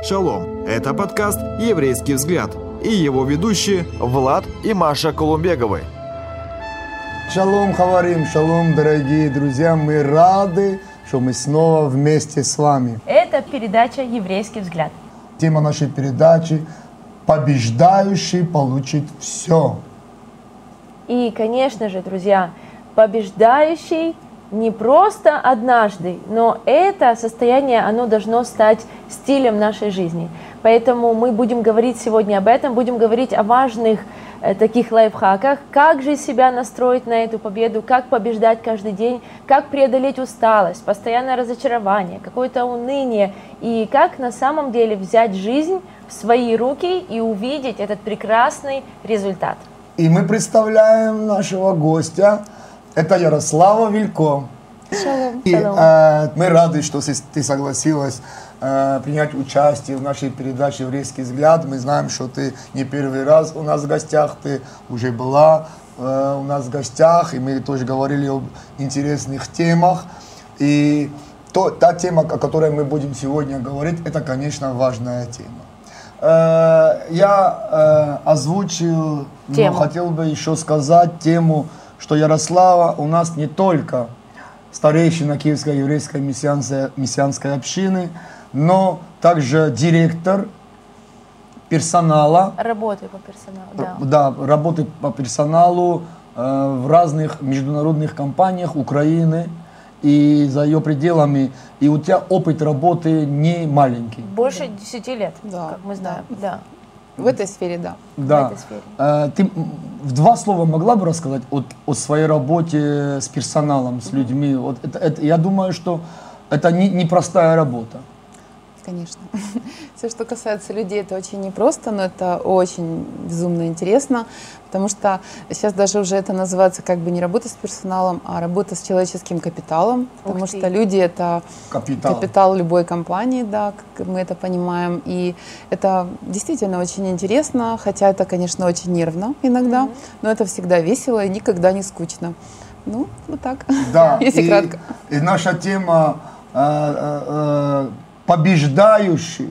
Шалом! Это подкаст «Еврейский взгляд» и его ведущие Влад и Маша Колумбеговы. Шалом, Хаварим, шалом, дорогие друзья, мы рады, что мы снова вместе с вами. Это передача «Еврейский взгляд». Тема нашей передачи «Побеждающий получит все». И, конечно же, друзья, побеждающий не просто однажды, но это состояние, оно должно стать стилем нашей жизни. Поэтому мы будем говорить сегодня об этом, будем говорить о важных э, таких лайфхаках, как же себя настроить на эту победу, как побеждать каждый день, как преодолеть усталость, постоянное разочарование, какое-то уныние, и как на самом деле взять жизнь в свои руки и увидеть этот прекрасный результат. И мы представляем нашего гостя, это Ярослава Вилько. Шалом. И э, мы рады, что ты согласилась э, принять участие в нашей передаче «Еврейский взгляд». Мы знаем, что ты не первый раз у нас в гостях, ты уже была э, у нас в гостях, и мы тоже говорили об интересных темах. И то, та тема, о которой мы будем сегодня говорить, это, конечно, важная тема. Э, я э, озвучил, но Тему. хотел бы еще сказать тему, что Ярослава у нас не только старейшина Киевской еврейской мессианской, мессианской общины, но также директор персонала, Работаю по персоналу, да. да, работы по персоналу э, в разных международных компаниях Украины и за ее пределами. И у тебя опыт работы не маленький. Больше 10 лет, Да, как мы знаем, да. В этой сфере, да. Да. этой сфере. Э, Ты в два слова могла бы рассказать о, о своей работе с персоналом, с людьми? Вот это, это- я думаю, что это не- непростая работа. Конечно. Все, что касается людей, это очень непросто, но это очень безумно интересно, потому что сейчас даже уже это называется как бы не работа с персоналом, а работа с человеческим капиталом, потому ты. что люди это Капитал. капитал любой компании, да, как мы это понимаем, и это действительно очень интересно, хотя это, конечно, очень нервно иногда, но это всегда весело и никогда не скучно. Ну, вот так, Да, если и, кратко. и наша тема э, э, э, побеждающий.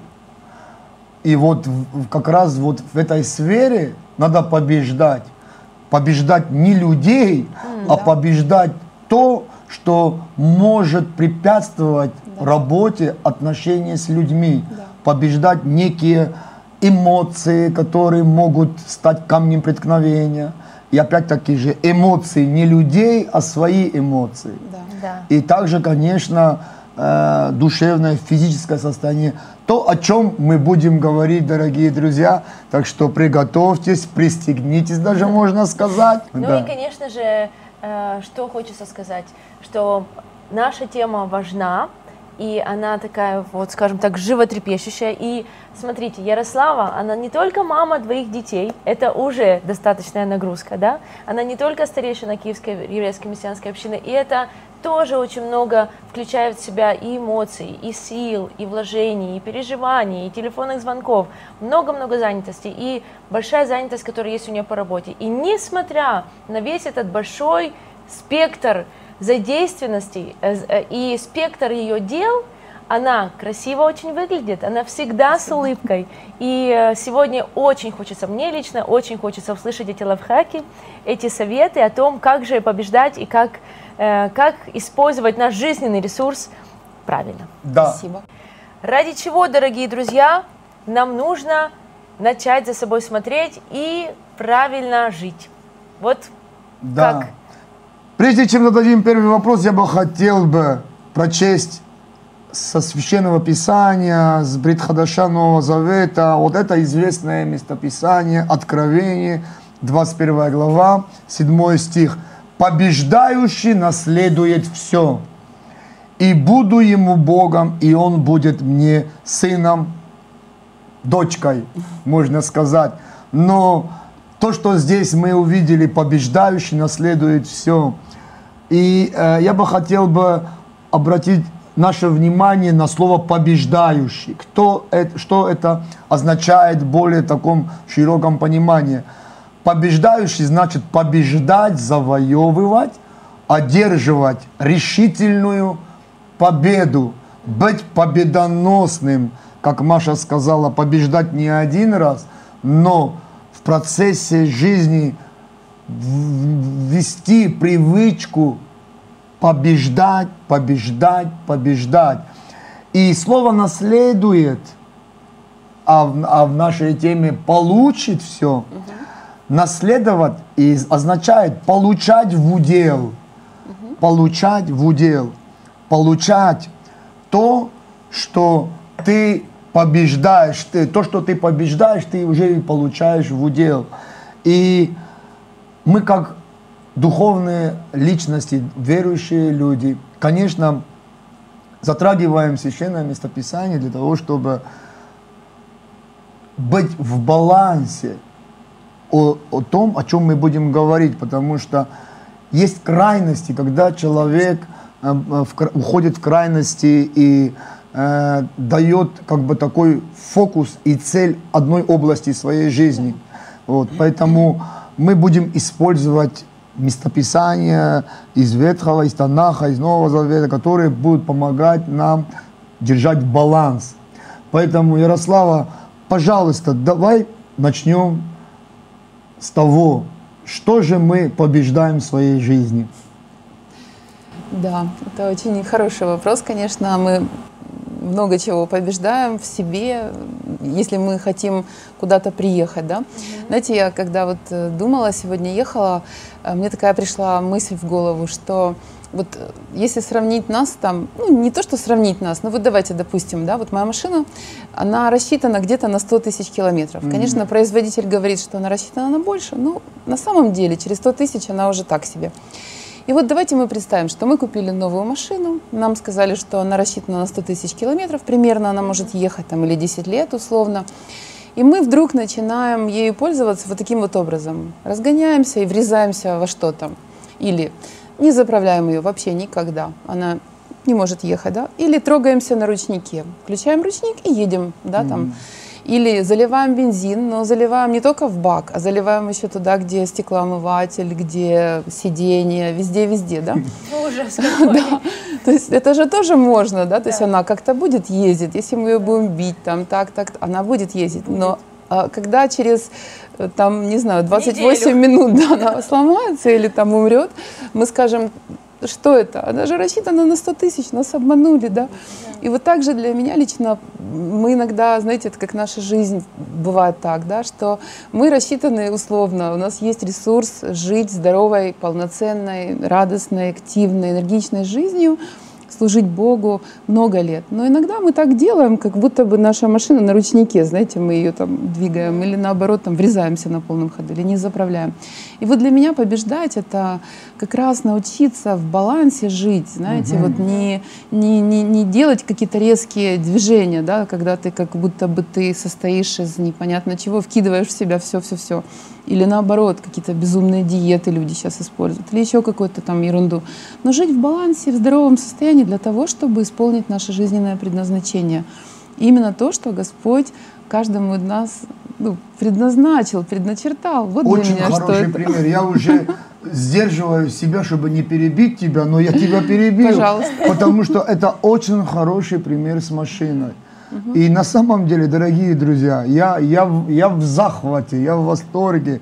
И вот как раз вот в этой сфере надо побеждать. Побеждать не людей, а да. побеждать то, что может препятствовать работе, отношения с людьми. Да. Побеждать некие эмоции, которые могут стать камнем преткновения. И опять-таки же эмоции не людей, а свои эмоции. Да. Да. И также, конечно, э, душевное, физическое состояние. То, о чем мы будем говорить, дорогие друзья. Так что приготовьтесь, пристегнитесь, даже можно сказать. Ну Да. и, конечно же, э, что хочется сказать, что наша тема важна, и она такая, вот, скажем так, животрепещущая. И смотрите, Ярослава, она не только мама двоих детей, это уже достаточная нагрузка, да? Она не только старейшина Киевской еврейской мессианской общины, и это тоже очень много включает в себя и эмоций, и сил, и вложений, и переживаний, и телефонных звонков, много-много занятостей, и большая занятость, которая есть у нее по работе. И несмотря на весь этот большой спектр задействованностей э, э, и спектр ее дел, она красиво очень выглядит, она всегда с улыбкой. И э, сегодня очень хочется, мне лично очень хочется услышать эти лайфхаки, эти советы о том, как же побеждать и как, как использовать наш жизненный ресурс правильно. Да. Спасибо. Ради чего, дорогие друзья, нам нужно начать за собой смотреть и правильно жить. Вот Да. как Прежде чем зададим первый вопрос, я бы хотел бы прочесть со Священного Писания, с Бритхадаша Нового Завета, вот это известное местописание, Откровение, 21 глава, 7 стих. «Побеждающий наследует все, и буду ему Богом, и он будет мне сыном, дочкой, можно сказать. Но то, что здесь мы увидели, побеждающий наследует все. И э, я бы хотел бы обратить наше внимание на слово побеждающий. Кто это, что это означает в более таком широком понимании? Побеждающий значит побеждать, завоевывать, одерживать решительную победу. быть победоносным, как Маша сказала, побеждать не один раз, но в процессе жизни ввести привычку побеждать, побеждать, побеждать. И слово наследует, а в, а в нашей теме получит все. Угу. Наследовать и означает получать в удел. Угу. Получать в удел. Получать то, что ты побеждаешь, ты, то, что ты побеждаешь, ты уже и получаешь в удел. И мы как духовные личности, верующие люди, конечно, затрагиваем священное местописание для того, чтобы быть в балансе о, о том, о чем мы будем говорить, потому что есть крайности, когда человек э, в, уходит в крайности и э, дает как бы такой фокус и цель одной области своей жизни. Вот, поэтому мы будем использовать местописания из Ветхого, из Танаха, из Нового Завета, которые будут помогать нам держать баланс. Поэтому, Ярослава, пожалуйста, давай начнем с того, что же мы побеждаем в своей жизни. Да, это очень хороший вопрос, конечно. Мы много чего побеждаем в себе, если мы хотим куда-то приехать, да. Mm-hmm. Знаете, я когда вот э, думала, сегодня ехала, э, мне такая пришла мысль в голову, что вот э, если сравнить нас там, ну не то, что сравнить нас, но вот давайте допустим, да, вот моя машина, она рассчитана где-то на 100 тысяч километров. Mm-hmm. Конечно, производитель говорит, что она рассчитана на больше, но на самом деле через 100 тысяч она уже так себе. И вот давайте мы представим, что мы купили новую машину, нам сказали, что она рассчитана на 100 тысяч километров, примерно она может ехать там или 10 лет условно. И мы вдруг начинаем ею пользоваться вот таким вот образом. Разгоняемся и врезаемся во что-то. Или не заправляем ее вообще никогда. Она не может ехать, да? Или трогаемся на ручнике. Включаем ручник и едем, да, там. Mm-hmm или заливаем бензин, но заливаем не только в бак, а заливаем еще туда, где стеклоомыватель, где сиденье, везде-везде, да? Ужас да. То есть это же тоже можно, да? То есть она как-то будет ездить, если мы ее будем бить, там, так, так, она будет ездить. Но а, когда через э, там, не знаю, 28 Неделю. минут да, она сломается или там умрет, мы скажем, что это? Она же рассчитана на 100 тысяч, нас обманули, да? И вот так же для меня лично, мы иногда, знаете, это как наша жизнь бывает так, да, что мы рассчитаны условно, у нас есть ресурс жить здоровой, полноценной, радостной, активной, энергичной жизнью, служить Богу много лет. Но иногда мы так делаем, как будто бы наша машина на ручнике, знаете, мы ее там двигаем или наоборот там врезаемся на полном ходу или не заправляем. И вот для меня побеждать это как раз научиться в балансе жить, знаете, угу. вот не, не, не, не делать какие-то резкие движения, да, когда ты как будто бы ты состоишь из непонятно чего, вкидываешь в себя все-все-все. Или наоборот, какие-то безумные диеты люди сейчас используют, или еще какую-то там ерунду. Но жить в балансе, в здоровом состоянии для того, чтобы исполнить наше жизненное предназначение. именно то, что Господь каждому из нас ну, предназначил, предначертал. Вот Очень для меня, хороший что пример. Это. Я уже сдерживаю себя, чтобы не перебить тебя, но я тебя перебил. Пожалуйста. Потому что это очень хороший пример с машиной. И на самом деле, дорогие друзья, я, я, я в захвате, я в восторге,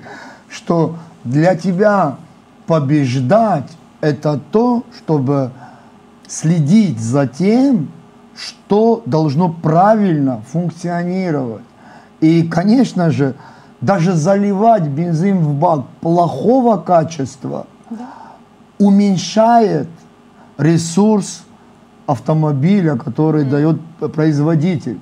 что для тебя побеждать это то, чтобы следить за тем, что должно правильно функционировать. И, конечно же, даже заливать бензин в бак плохого качества да. уменьшает ресурс автомобиля, который mm. дает производитель.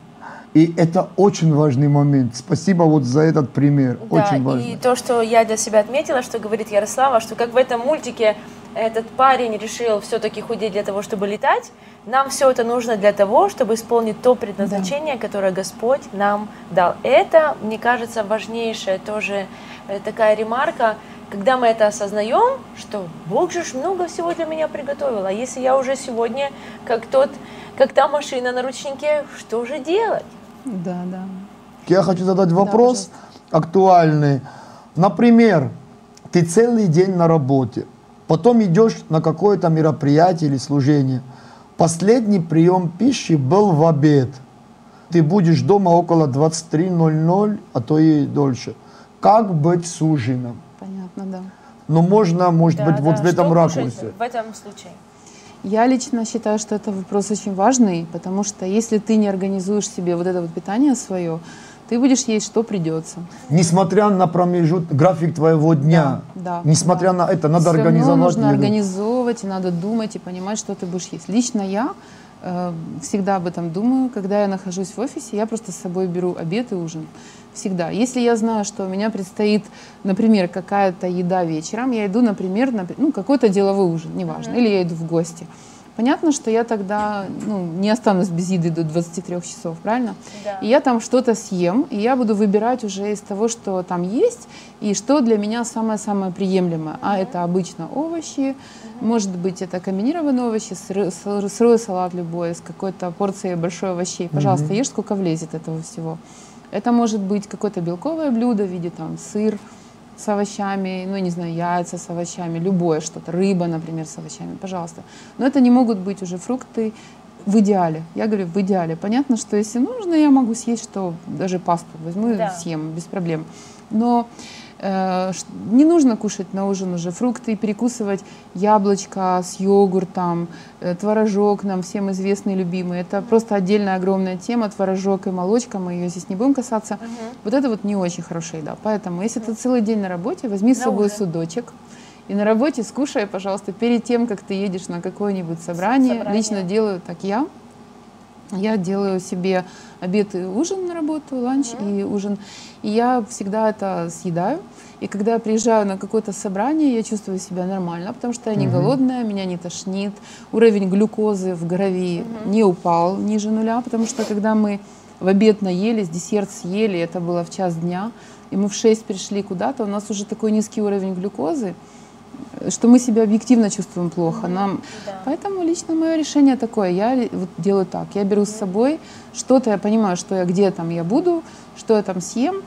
И это очень важный момент. Спасибо вот за этот пример. Да, очень важно. И то, что я для себя отметила, что говорит Ярослава, что как в этом мультике этот парень решил все-таки худеть для того, чтобы летать, нам все это нужно для того, чтобы исполнить то предназначение, да. которое Господь нам дал. Это, мне кажется, важнейшая тоже э, такая ремарка, когда мы это осознаем, что Бог же много всего для меня приготовил, а если я уже сегодня, как тот, как та машина на ручнике, что же делать? Да, да. Я хочу задать вопрос да, актуальный. Например, ты целый день на работе, потом идешь на какое-то мероприятие или служение, Последний прием пищи был в обед. Ты будешь дома около 23.00, а то и дольше. Как быть с ужином? Понятно, да. Но можно, может Да, быть, вот да. в этом Что ракурсе. В этом случае. Я лично считаю, что это вопрос очень важный, потому что если ты не организуешь себе вот это вот питание свое, ты будешь есть, что придется. Несмотря на промежуток, график твоего дня, Да, несмотря да. на это, надо равно организовать нужно еду. организовывать, и надо думать и понимать, что ты будешь есть. Лично я э, всегда об этом думаю. Когда я нахожусь в офисе, я просто с собой беру обед и ужин. Всегда. Если я знаю, что у меня предстоит, например, какая-то еда вечером, я иду, например, на ну, какой-то деловой ужин, неважно, или я иду в гости. Понятно, что я тогда ну, не останусь без еды до 23 часов, правильно? Да. И я там что-то съем, и я буду выбирать уже из того, что там есть, и что для меня самое-самое приемлемое. А это обычно овощи, может быть, это комбинированные овощи, сыр- сырой салат любой, с какой-то порцией большой овощей. Пожалуйста, ешь сколько влезет этого всего. Это может быть какое-то белковое блюдо в виде там сыр с овощами, ну, не знаю, яйца с овощами, любое что-то, рыба, например, с овощами, пожалуйста. Но это не могут быть уже фрукты в идеале. Я говорю, в идеале. Понятно, что если нужно, я могу съесть, что даже пасту возьму Да. и съем без проблем. Но не нужно кушать на ужин уже фрукты и перекусывать яблочко с йогуртом, э, творожок нам всем известный, любимый. Это просто отдельная огромная тема, творожок и молочка, мы ее здесь не будем касаться. Вот это вот не очень хорошая еда. Поэтому, если ты целый день на работе, возьми с собой ужин. судочек. И на работе скушай, пожалуйста, перед тем, как ты едешь на какое-нибудь собрание. Собрание. Лично делаю так я. Я делаю себе обед и ужин на работу, ланч и ужин. И я всегда это съедаю. И когда я приезжаю на какое-то собрание, я чувствую себя нормально, потому что я не голодная, меня не тошнит. Уровень глюкозы в крови не упал ниже нуля, потому что когда мы в обед наелись, десерт съели, это было в час дня, и мы в 6 пришли куда-то, у нас уже такой низкий уровень глюкозы, что мы себя объективно чувствуем плохо. Нам... Да. Поэтому лично мое решение такое. Я вот делаю так. Я беру с собой что-то, я понимаю, что я где там я буду, что я там съем.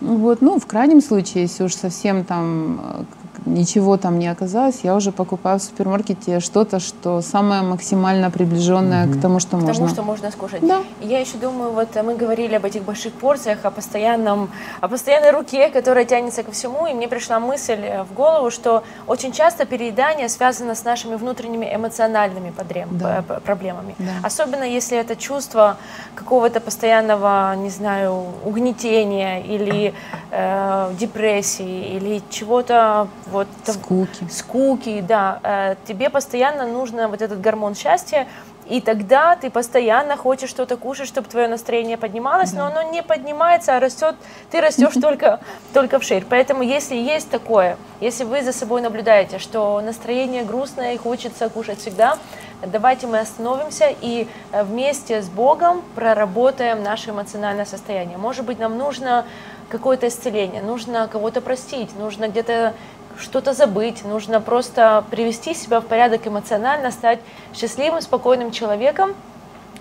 Вот. Ну, в крайнем случае, если уж совсем там э, ничего там не оказалось, я уже покупаю в супермаркете что-то, что самое максимально приближенное к тому, что К можно. тому, что можно скушать. Да. И Я еще думаю, вот э, мы говорили об этих больших порциях, о постоянном, о постоянной руке, которая тянется ко всему, и мне пришла мысль э, в голову, что очень часто переедание связано с нашими внутренними эмоциональными подрем- Да. э, проблемами. Да. Особенно если это чувство какого-то постоянного, не знаю, угнетения или э, депрессии или чего-то вот Скуки. скуки, да, э, тебе постоянно нужно вот этот гормон счастья, и тогда ты постоянно хочешь что-то кушать, чтобы твое настроение поднималось, но оно не поднимается, а растет, ты растешь только, только вширь. Поэтому если есть такое, если вы за собой наблюдаете, что настроение грустное и хочется кушать всегда, давайте мы остановимся и э, вместе с Богом проработаем наше эмоциональное состояние. Может быть, нам нужно какое-то исцеление, нужно кого-то простить, нужно где-то что-то забыть, нужно просто привести себя в порядок эмоционально, стать счастливым, спокойным человеком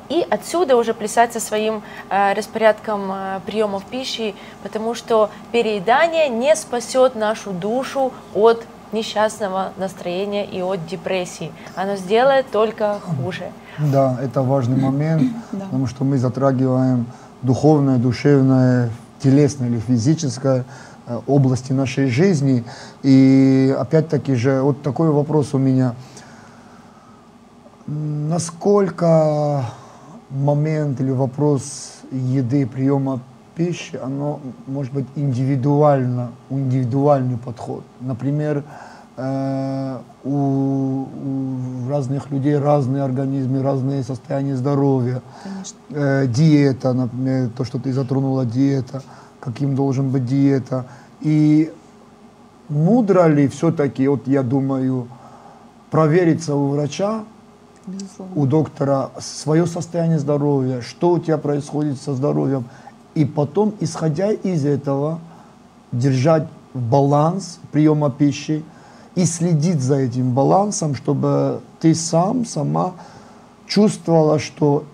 и отсюда уже плясать со своим э, распорядком э, приемов пищи, потому что переедание не спасет нашу душу от несчастного настроения и от депрессии. Оно сделает только хуже. Да, это важный момент, Да. потому что мы затрагиваем духовное, душевное, телесное или физическое области нашей жизни. И опять-таки же, вот такой вопрос у меня. Насколько момент или вопрос еды, приема пищи, оно может быть индивидуально, индивидуальный подход. Например, э, у, у разных людей разные организмы, разные состояния здоровья. Конечно. Э, диета, например, то, что ты затронула, диета, каким должен быть диета. И мудро ли все-таки, вот я думаю, провериться у врача, Безусловно. у доктора свое состояние здоровья, что у тебя происходит со здоровьем, и потом, исходя из этого, держать баланс приема пищи и следить за этим балансом, чтобы ты сам, сама чувствовала, что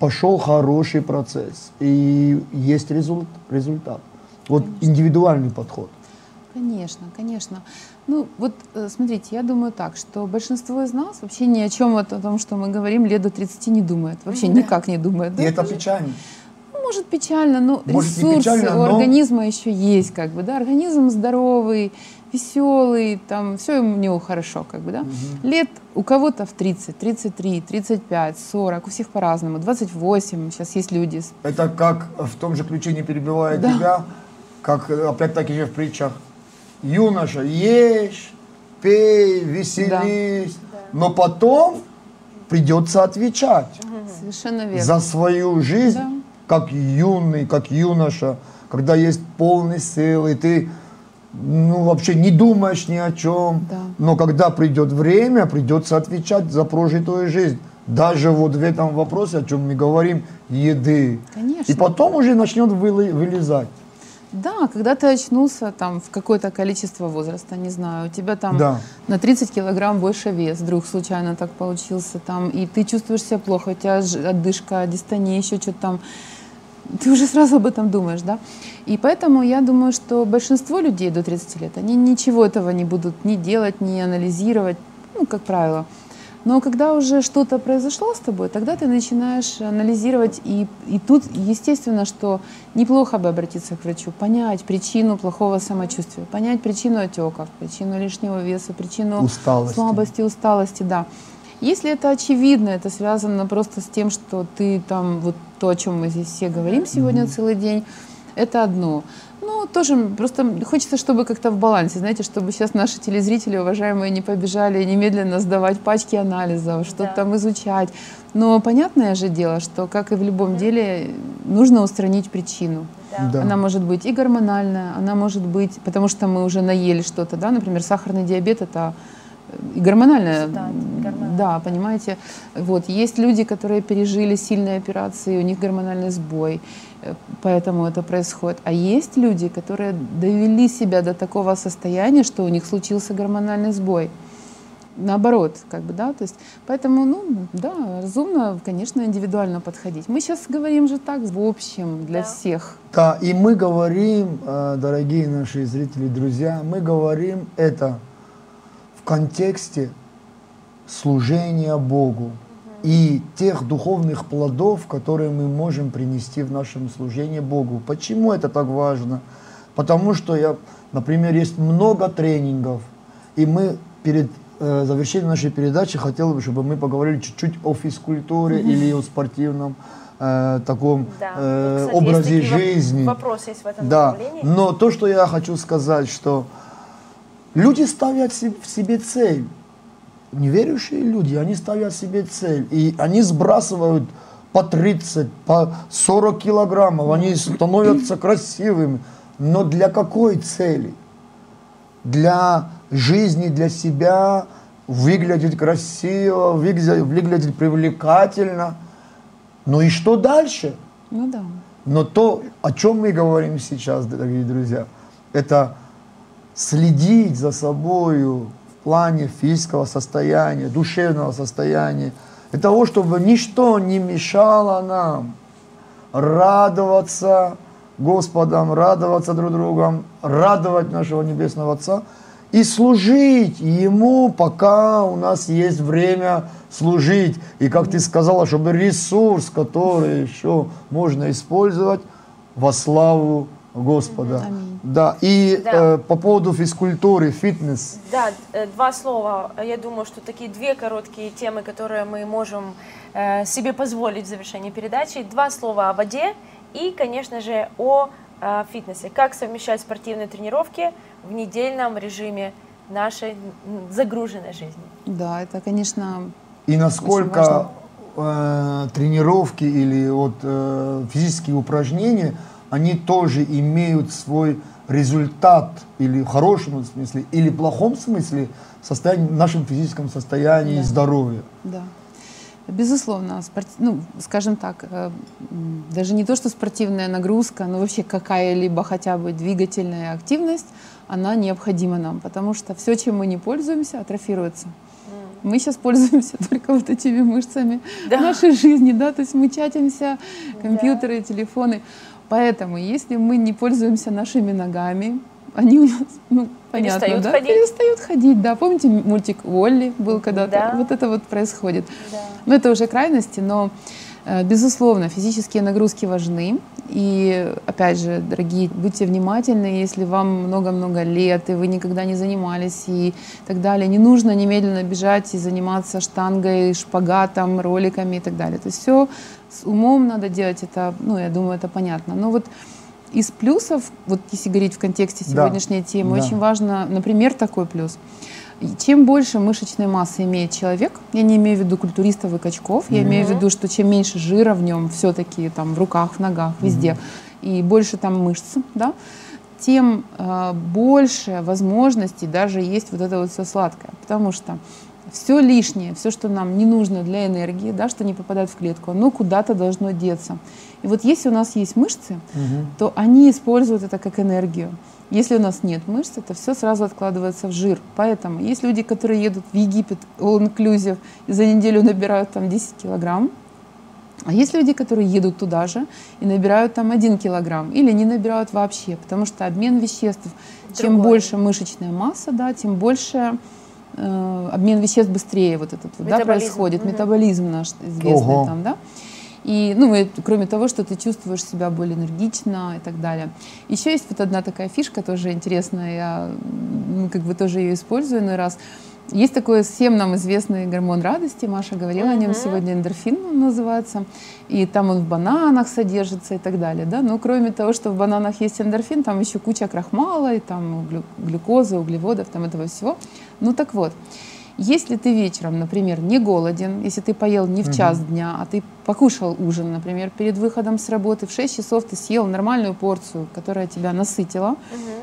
пошел хороший процесс и есть результ- результат. Вот индивидуальный подход. Конечно, конечно. Ну, вот э, смотрите, я думаю так, что большинство из нас вообще ни о чем вот о том, что мы говорим, лет до 30 не думает. Вообще никак не думает. И да? это печально. Ну, может печально, но Может, ресурсы печально, у но- организма еще есть, как бы, да, организм здоровый, веселый, там все у него хорошо, как бы, да. Лет у кого-то в 30, 33, 35, 40, у всех по-разному, 28, сейчас есть люди Это как в том же ключе, не перебивая Да. тебя, как опять-таки же в притчах. Юноша, ешь, пей, веселись, но потом придется отвечать совершенно верно. за свою жизнь, Да. как юный, как юноша, когда есть полный сил, и ты ну, вообще не думаешь ни о чем. Да. Но когда придет время, придется отвечать за прожитую жизнь. Даже вот в этом вопросе, о чем мы говорим, еды. Конечно. И потом уже начнет вылезать. Да, когда ты очнулся там в какое-то количество возраста, не знаю, у тебя там Да. на 30 килограмм больше вес, вдруг случайно так получился там, и ты чувствуешь себя плохо, у тебя отдышка, дистония, еще что-то там, ты уже сразу об этом думаешь, да? И поэтому я думаю, что большинство людей до 30 лет, они ничего этого не будут ни делать, ни анализировать, ну, как правило. Но когда уже что-то произошло с тобой, тогда ты начинаешь анализировать, и, и тут, естественно, что неплохо бы обратиться к врачу, понять причину плохого самочувствия, понять причину отеков, причину лишнего веса, причину Усталости. слабости, усталости, да. Если это очевидно, это связано просто с тем, что ты там, вот то, о чем мы здесь все говорим сегодня целый день, это одно. Ну, тоже просто хочется, чтобы как-то в балансе, знаете, чтобы сейчас наши телезрители, уважаемые, не побежали немедленно сдавать пачки анализов, что-то Да. там изучать. Но понятное же дело, что, как и в любом деле, нужно устранить причину. Да. Да. Она может быть и гормональная, она может быть, потому что мы уже наели что-то, да, например, сахарный диабет это э, и гормональная, Да, гормональная. да, понимаете. Вот есть люди, которые пережили сильные операции, у них гормональный сбой, поэтому это происходит. А есть люди, которые довели себя до такого состояния, что у них случился гормональный сбой. Наоборот, как бы, да, то есть, поэтому, ну, да, разумно, конечно, индивидуально подходить. Мы сейчас говорим же так, в общем, для Да. всех. Да, и мы говорим, э, дорогие наши зрители, друзья, мы говорим это в контексте служения Богу и тех духовных плодов, которые мы можем принести в нашем служении Богу. Почему это так важно? Потому что, я, например, есть много тренингов, и мы перед э, завершением нашей передачи хотели бы, чтобы мы поговорили чуть-чуть о физкультуре или о спортивном э, таком Да. э, Вот, кстати, есть образе воп- жизни. Вопросы есть в этом Да, направлении. но то, что я хочу сказать, что люди ставят в себе цель. Неверующие люди, они ставят себе цель. И они сбрасывают по 30, по 40 килограммов. Они становятся красивыми. Но для какой цели? Для жизни, для себя, выглядеть красиво, выглядеть, выглядеть привлекательно. Ну и что дальше? Ну да. Но то, о чем мы говорим сейчас, дорогие друзья, это следить за собою плане физического состояния, душевного состояния, для того, чтобы ничто не мешало нам радоваться Господом, радоваться друг другом, радовать нашего Небесного Отца и служить Ему, пока у нас есть время служить. И как ты сказала, чтобы ресурс, который еще можно использовать во славу Господа. Аминь. Да, и Да. э, по поводу физкультуры, фитнес. Да, э, два слова. Я думаю, что такие две короткие темы, которые мы можем э, себе позволить в завершении передачи. Два слова о воде и, конечно же, о э, фитнесе. Как совмещать спортивные тренировки в недельном режиме нашей загруженной жизни. Да, это, конечно, И насколько важно. э, тренировки или вот, э, физические упражнения, они тоже имеют свой результат или в хорошем смысле, или в плохом смысле в, состоянии, в нашем физическом состоянии Да. здоровья. да. Безусловно, спорт- ну, скажем так, э, даже не то, что спортивная нагрузка, но вообще какая-либо хотя бы двигательная активность, она необходима нам, потому что все, чем мы не пользуемся, атрофируется. Мы сейчас пользуемся только вот этими мышцами Да. в нашей жизни, да, то есть мы чатимся, компьютеры, телефоны. Поэтому, если мы не пользуемся нашими ногами, они у нас, ну, понятно, Перестают да? ходить. Перестают ходить, да. Помните, мультик Уолли был когда-то? Да. Вот это вот происходит. Да. Ну, это уже крайности, но, э, безусловно, физические нагрузки важны. И, опять же, дорогие, будьте внимательны, если вам много-много лет, и вы никогда не занимались и так далее. Не нужно немедленно бежать и заниматься штангой, шпагатом, роликами и так далее. То есть все с умом надо делать, это, ну, я думаю, это понятно. Но вот из плюсов, вот если говорить в контексте Да. сегодняшней темы, Да. очень важно, например, такой плюс. Чем больше мышечной массы имеет человек, я не имею в виду культуристов и качков, я имею в виду, что чем меньше жира в нем все-таки там в руках, в ногах, везде, и больше там мышц, да, тем э, больше возможностей даже есть вот это вот все сладкое. Потому что все лишнее, все, что нам не нужно для энергии, да, что не попадает в клетку, оно куда-то должно деться. И вот если у нас есть мышцы, то они используют это как энергию. Если у нас нет мышц, это все сразу откладывается в жир. Поэтому есть люди, которые едут в Египет all inclusive и за неделю набирают там 10 килограмм, а есть люди, которые едут туда же и набирают там 1 килограмм или не набирают вообще, потому что обмен веществ, чем Другой. больше мышечная масса, да, тем больше обмен веществ быстрее вот этот вот, да, происходит, Мгм. метаболизм наш известный Ого. там, да. И, ну, и кроме того, что ты чувствуешь себя более энергично и так далее. Еще есть вот одна такая фишка, тоже интересная, я ну, как бы тоже ее использую иной раз. Есть такой всем нам известный гормон радости, Маша говорила о нем сегодня, эндорфин он называется, и там он в бананах содержится и так далее, да, но кроме того, что в бананах есть эндорфин, там еще куча крахмала, и там глю- глюкозы, углеводов, там этого всего. Ну так вот, если ты вечером, например, не голоден, если ты поел не в час дня, а ты покушал ужин, например, перед выходом с работы, в 6 часов ты съел нормальную порцию, которая тебя насытила,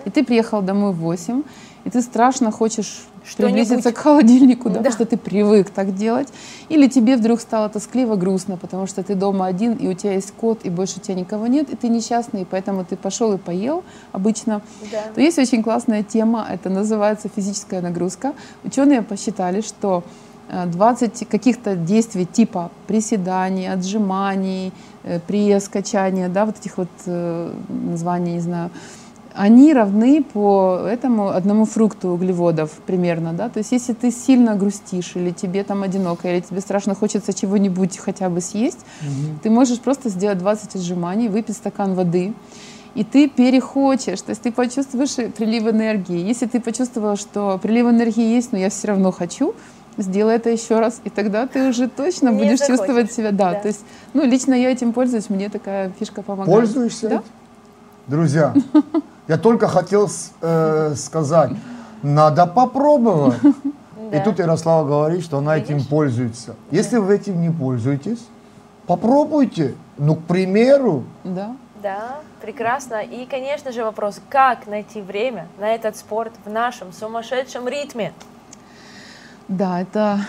и ты приехал домой в 8, и ты страшно хочешь. Приблизиться к холодильнику, да, Да. потому что ты привык так делать, или тебе вдруг стало тоскливо, грустно, потому что ты дома один, и у тебя есть кот, и больше у тебя никого нет, и ты несчастный, и поэтому ты пошел и поел обычно, Да. то есть очень классная тема, это называется физическая нагрузка. Ученые посчитали, что э, 20 каких-то действий типа приседаний, отжиманий, э, пресс, качания, да, вот этих вот э, названий, не знаю, они равны по этому одному фрукту углеводов примерно, да, то есть если ты сильно грустишь или тебе там одиноко, или тебе страшно хочется чего-нибудь хотя бы съесть, ты можешь просто сделать 20 отжиманий, выпить стакан воды, и ты перехочешь, то есть ты почувствуешь прилив энергии. Если ты почувствовал, что прилив энергии есть, но я все равно хочу, сделай это еще раз, и тогда ты уже точно Не будешь захочешь. чувствовать себя, да, Да. то есть, ну, лично я этим пользуюсь, мне такая фишка помогает. Пользуешься? Да? Друзья, я только хотел э, сказать, надо попробовать. И тут Ярослава говорит, что она этим пользуется. Если вы этим не пользуетесь, попробуйте. Ну, к примеру, Да. Да, прекрасно. И, конечно же, вопрос, как найти время на этот спорт в нашем сумасшедшем ритме? Да, это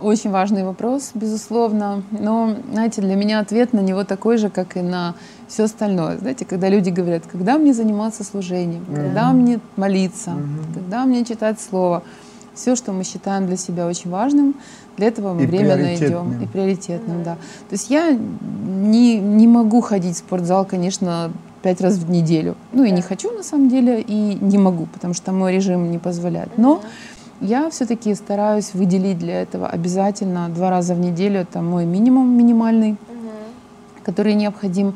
очень важный вопрос, безусловно. Но, знаете, для меня ответ на него такой же, как и на все остальное. Знаете, когда люди говорят, когда мне заниматься служением, когда мне молиться, когда мне читать слово, все, что мы считаем для себя очень важным, для этого мы И время найдем. И приоритетным, да. То есть я не, не могу ходить в спортзал, конечно, пять раз в неделю. Ну и не хочу на самом деле, и не могу, потому что мой режим не позволяет. Но я все-таки стараюсь выделить для этого обязательно два раза в неделю. Это мой минимум минимальный, который необходим.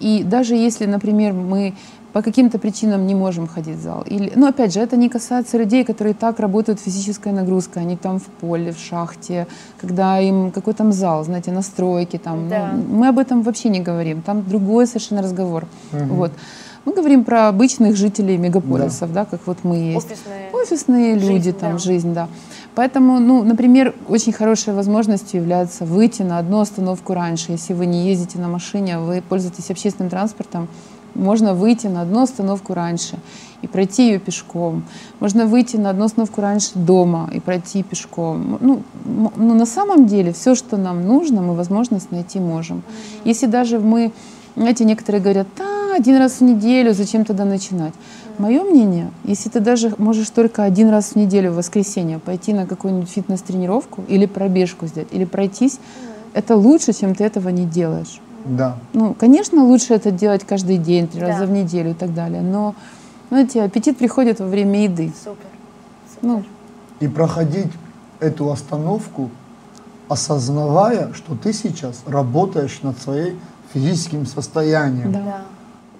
И даже если, например, мы по каким-то причинам не можем ходить в зал. Или, ну, опять же, это не касается людей, которые так работают физической нагрузкой. Они там в поле, в шахте, когда им какой там зал, знаете, настройки там. Да. Ну, мы об этом вообще не говорим. Там другой совершенно разговор. Вот. Мы говорим про обычных жителей мегаполисов, да, как вот мы есть. Офисные. Офисные Жизнь, люди, да. там, жизнь, да. Поэтому, ну, например, очень хорошей возможностью является выйти на одну остановку раньше. Если вы не ездите на машине, а вы пользуетесь общественным транспортом, можно выйти на одну остановку раньше и пройти ее пешком. Можно выйти на одну остановку раньше дома и пройти пешком. Ну, ну, на самом деле, все, что нам нужно, мы возможность найти можем. Если даже мы, знаете, некоторые говорят, да, один раз в неделю, зачем тогда начинать? Мое мнение, если ты даже можешь только один раз в неделю в воскресенье пойти на какую-нибудь фитнес-тренировку или пробежку сделать, или пройтись, это лучше, чем ты этого не делаешь. да. Ну, конечно, лучше это делать каждый день, три Да. раза в неделю и так далее, но Знаете, аппетит приходит во время еды. Супер. Ну, И проходить эту остановку, осознавая, что ты сейчас работаешь над своим физическим состоянием. Да.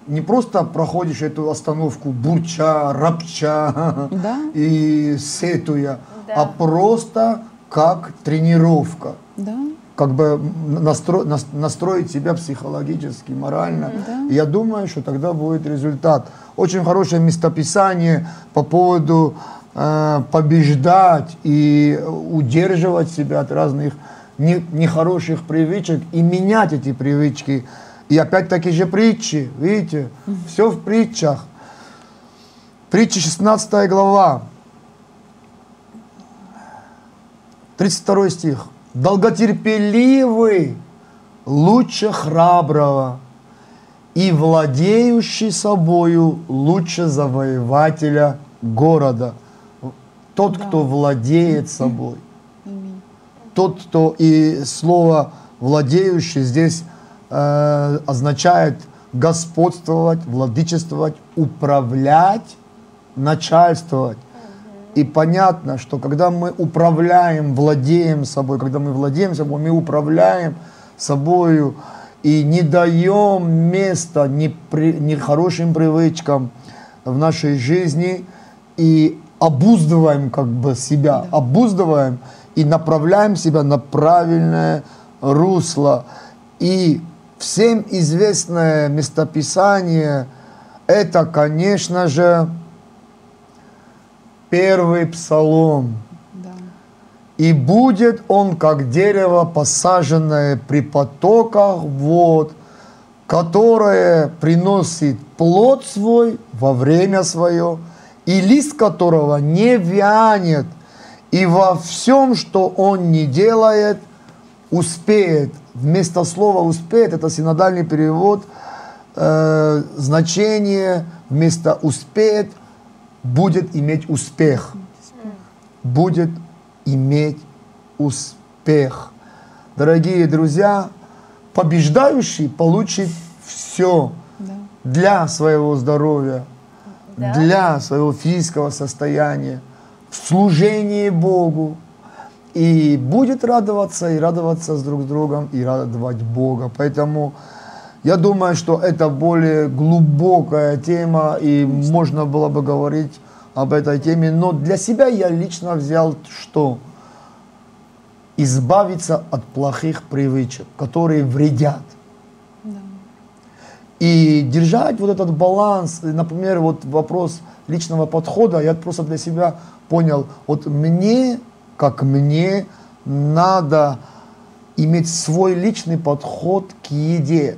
Не просто проходишь эту остановку бурча, рапча Да. и сетуя, Да. а просто как тренировка. да, Как бы настро- нас- настроить себя психологически, морально. Да. Я думаю, что тогда будет результат. Очень хорошее местописание по поводу э, побеждать и удерживать себя от разных не- нехороших привычек и менять эти привычки. И опять-таки же притчи, видите, все в притчах. Притча 16 глава, 32 стих. Долготерпеливый лучше храброго, и владеющий собою лучше завоевателя города. Тот, кто владеет собой. Тот, кто и слово владеющий здесь э, означает господствовать, владычествовать, управлять, начальствовать. И понятно, что когда мы управляем, владеем собой, когда мы владеем собой, мы управляем собою и не даем места нехорошим привычкам в нашей жизни и обуздываем как бы себя, обуздываем и направляем себя на правильное русло. И всем известное местописание это, конечно же, первый псалом. да, И будет он, как дерево, посаженное при потоках вод, которое приносит плод свой во время свое, и лист которого не вянет, и во всем, что он не делает, успеет. Вместо слова успеет, это синодальный перевод, э, значение вместо успеет будет иметь успех будет иметь успех. Дорогие друзья, побеждающий получит все да. для своего здоровья, Да. для своего физического состояния, в служении Богу. И будет радоваться, и радоваться с друг с другом, и радовать Бога. Поэтому я думаю, что это более глубокая тема, и можно было бы говорить об этой теме. Но для себя я лично взял что? Избавиться от плохих привычек, которые вредят. И держать вот этот баланс, например, вот вопрос личного подхода, я просто для себя понял, вот мне, как мне, надо иметь свой личный подход к еде.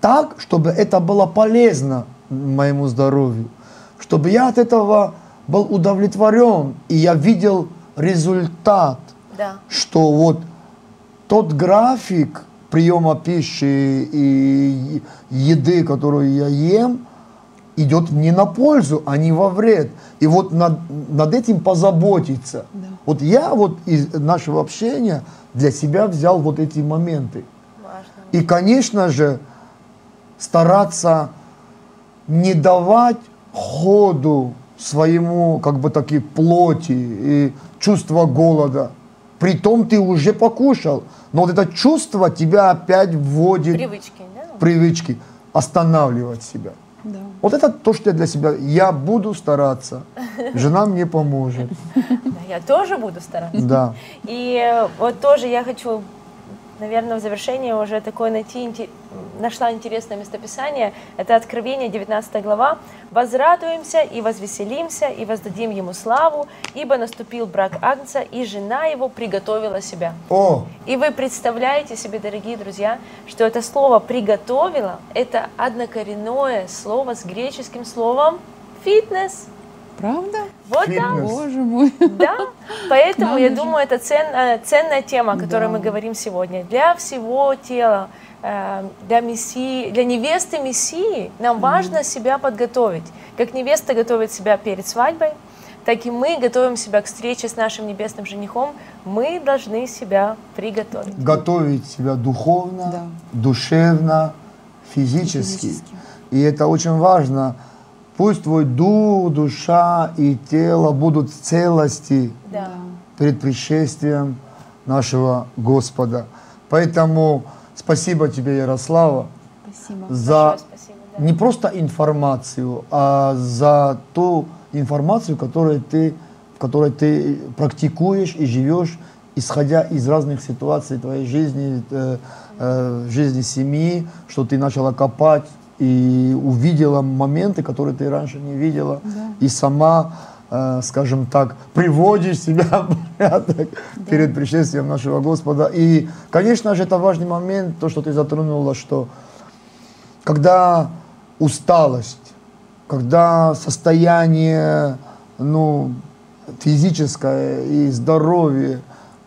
Так, чтобы это было полезно моему здоровью, чтобы я от этого был удовлетворен, и я видел результат Да. что вот тот график приема пищи и еды, которую я ем, идет мне на пользу, а не во вред. И вот над, над этим позаботиться. Вот я вот из нашего общения для себя взял вот эти моменты. Важно. И, конечно же, стараться не давать ходу своему, как бы таки, плоти и чувство голода. Притом ты уже покушал, но вот это чувство тебя опять вводит Привычки, да? привычки останавливать себя. Да. Вот это то, что я для себя. Я буду стараться. Жена мне поможет. Да, я тоже буду стараться. Да. И э, вот тоже я хочу, наверное, в завершение уже такое найти, нашла интересное местописание. Это Откровение, 19 глава. «Возрадуемся и возвеселимся, и воздадим ему славу, ибо наступил брак Агнца, и жена его приготовила себя». О, И вы представляете себе, дорогие друзья, что это слово «приготовила» — это однокоренное слово с греческим словом «фитнес». Правда? Вот Фитнес. так. Боже мой. Да, поэтому Надо я же. думаю, это ценная, ценная тема, о которой Да. мы говорим сегодня. Для всего тела, э, для мессии, для невесты мессии нам важно себя подготовить. Как невеста готовит себя перед свадьбой, так и мы готовим себя к встрече с нашим небесным женихом. Мы должны себя приготовить. готовить себя духовно, Да. душевно, физически. Физически. И это очень важно Пусть твой дух, душа и тело будут в целости Да. перед пришествием нашего Господа. Поэтому спасибо тебе, Ярослава, Спасибо. за спасибо. да. не просто информацию, а за ту информацию, которую ты, в которой ты практикуешь и живешь, исходя из разных ситуаций твоей жизни, э, э, жизни семьи, что ты начала копать и увидела моменты, которые ты раньше не видела, и сама, э, скажем так, приводишь себя в порядок перед пришествием нашего Господа. И, конечно же, это важный момент, то, что ты затронула, что когда усталость, когда состояние ну, физическое и здоровье,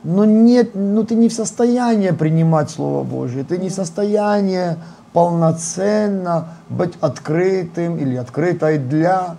ну нет, ну ты не в состоянии принимать Слово Божье, ты не в состоянии полноценно быть открытым или открытой для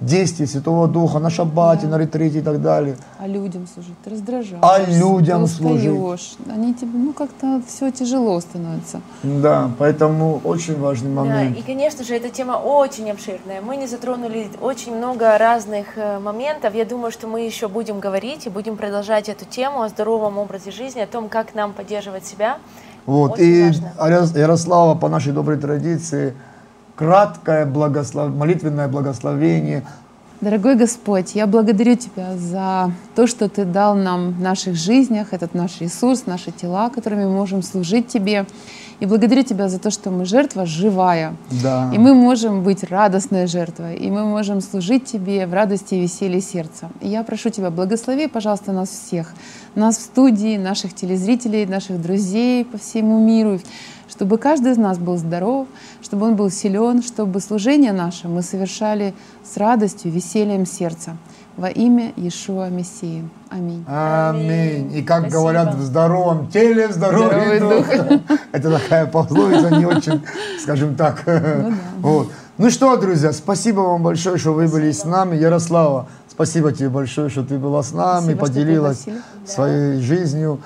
действий Святого Духа на шаббате, на ретрите и так далее. А людям служить, ты раздражаешься. А людям ты служить. Они тебе, ну, как-то все тяжело становится. Да, поэтому очень важный Да, момент. и, конечно же, эта тема очень обширная. Мы не затронули очень много разных э, моментов. Я думаю, что мы еще будем говорить и будем продолжать эту тему о здоровом образе жизни, о том, как нам поддерживать себя. Вот. Очень И важно. Ярос- Ярослава, по нашей доброй традиции, краткое благослов... молитвенное благословение. Дорогой Господь, я благодарю Тебя за то, что Ты дал нам в наших жизнях, этот наш ресурс, наши тела, которыми мы можем служить Тебе. И благодарю Тебя за то, что мы жертва живая. Да. И мы можем быть радостной жертвой, и мы можем служить Тебе в радости и веселье сердца. И я прошу Тебя, благослови, пожалуйста, нас всех, нас в студии, наших телезрителей, наших друзей по всему миру, чтобы каждый из нас был здоров, чтобы он был силен, чтобы служение наше мы совершали с радостью, весельем сердца. Во имя Иешуа Мессии. Аминь. Аминь. И как Спасибо. говорят, в здоровом теле, в здоровый Здоровый дух. Это такая пословица не очень, скажем так. Вот. Ну что, друзья, спасибо вам большое, что вы были с нами. Ярослава, спасибо тебе большое, что ты была с нами, Спасибо, поделилась своей жизнью.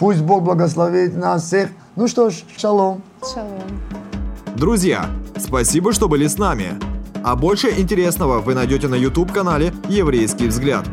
Пусть Бог благословит нас всех. Ну что ж, шалом. Шалом. Друзья, спасибо, что были с нами. А больше интересного вы найдете на YouTube-канале «Еврейский взгляд».